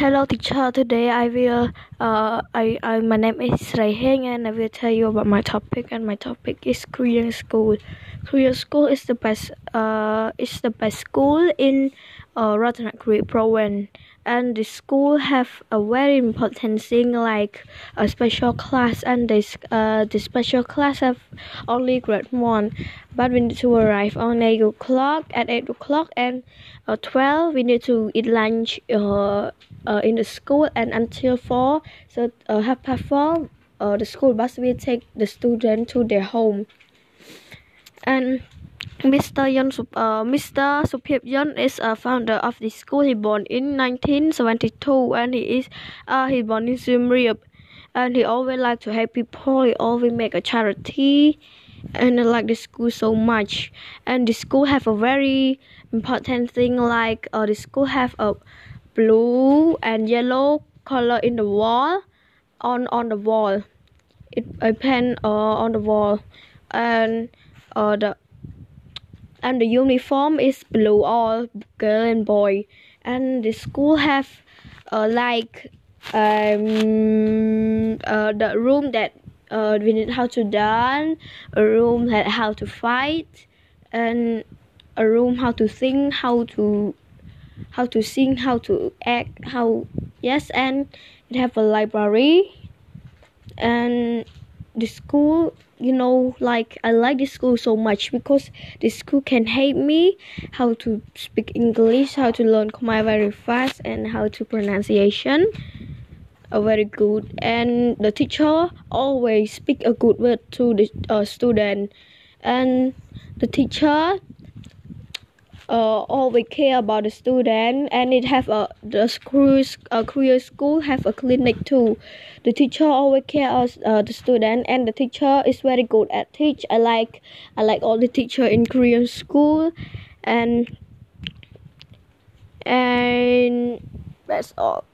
Hello teacher, today I will, uh, I, I, my name is Rayheng and I will tell you about my topic. And my topic is Korean school. Korean school is the best, uh, is the best school in uh, province and the school have a very important thing like a special class and this uh, the special class have only grade one. But we need to arrive on 8 o'clock at 8 o'clock and uh, 12 we need to eat lunch uh, uh, in the school and until 4 so uh, half past 4 uh, the school bus will take the student to their home. And Mr. Yon, uh, Mr. Supip Yon is a founder of the school. He born in 1972 and he is uh, he born in Siem Reap and he always like to help people. He always make a charity and I like the school so much. And the school have a very important thing like uh, the school have a blue and yellow color in the wall on on the wall. It I pen uh, on the wall and uh, the and the uniform is blue all girl and boy. And the school have uh, like um uh, the room that uh, we need how to dance a room that how to fight and a room how to sing how to how to sing how to act how yes and it have a library. And the school you know like i like the school so much because the school can help me how to speak english how to learn khmer very fast and how to pronunciation are very good. And the teacher always speak a good word to the uh, student. And the teacher uh, we care about the student and it have a the school uh, Korean school have a clinic too. The teacher always care us uh, the student and the teacher is very good at teach. I like i like all the teacher in korean school and and that's all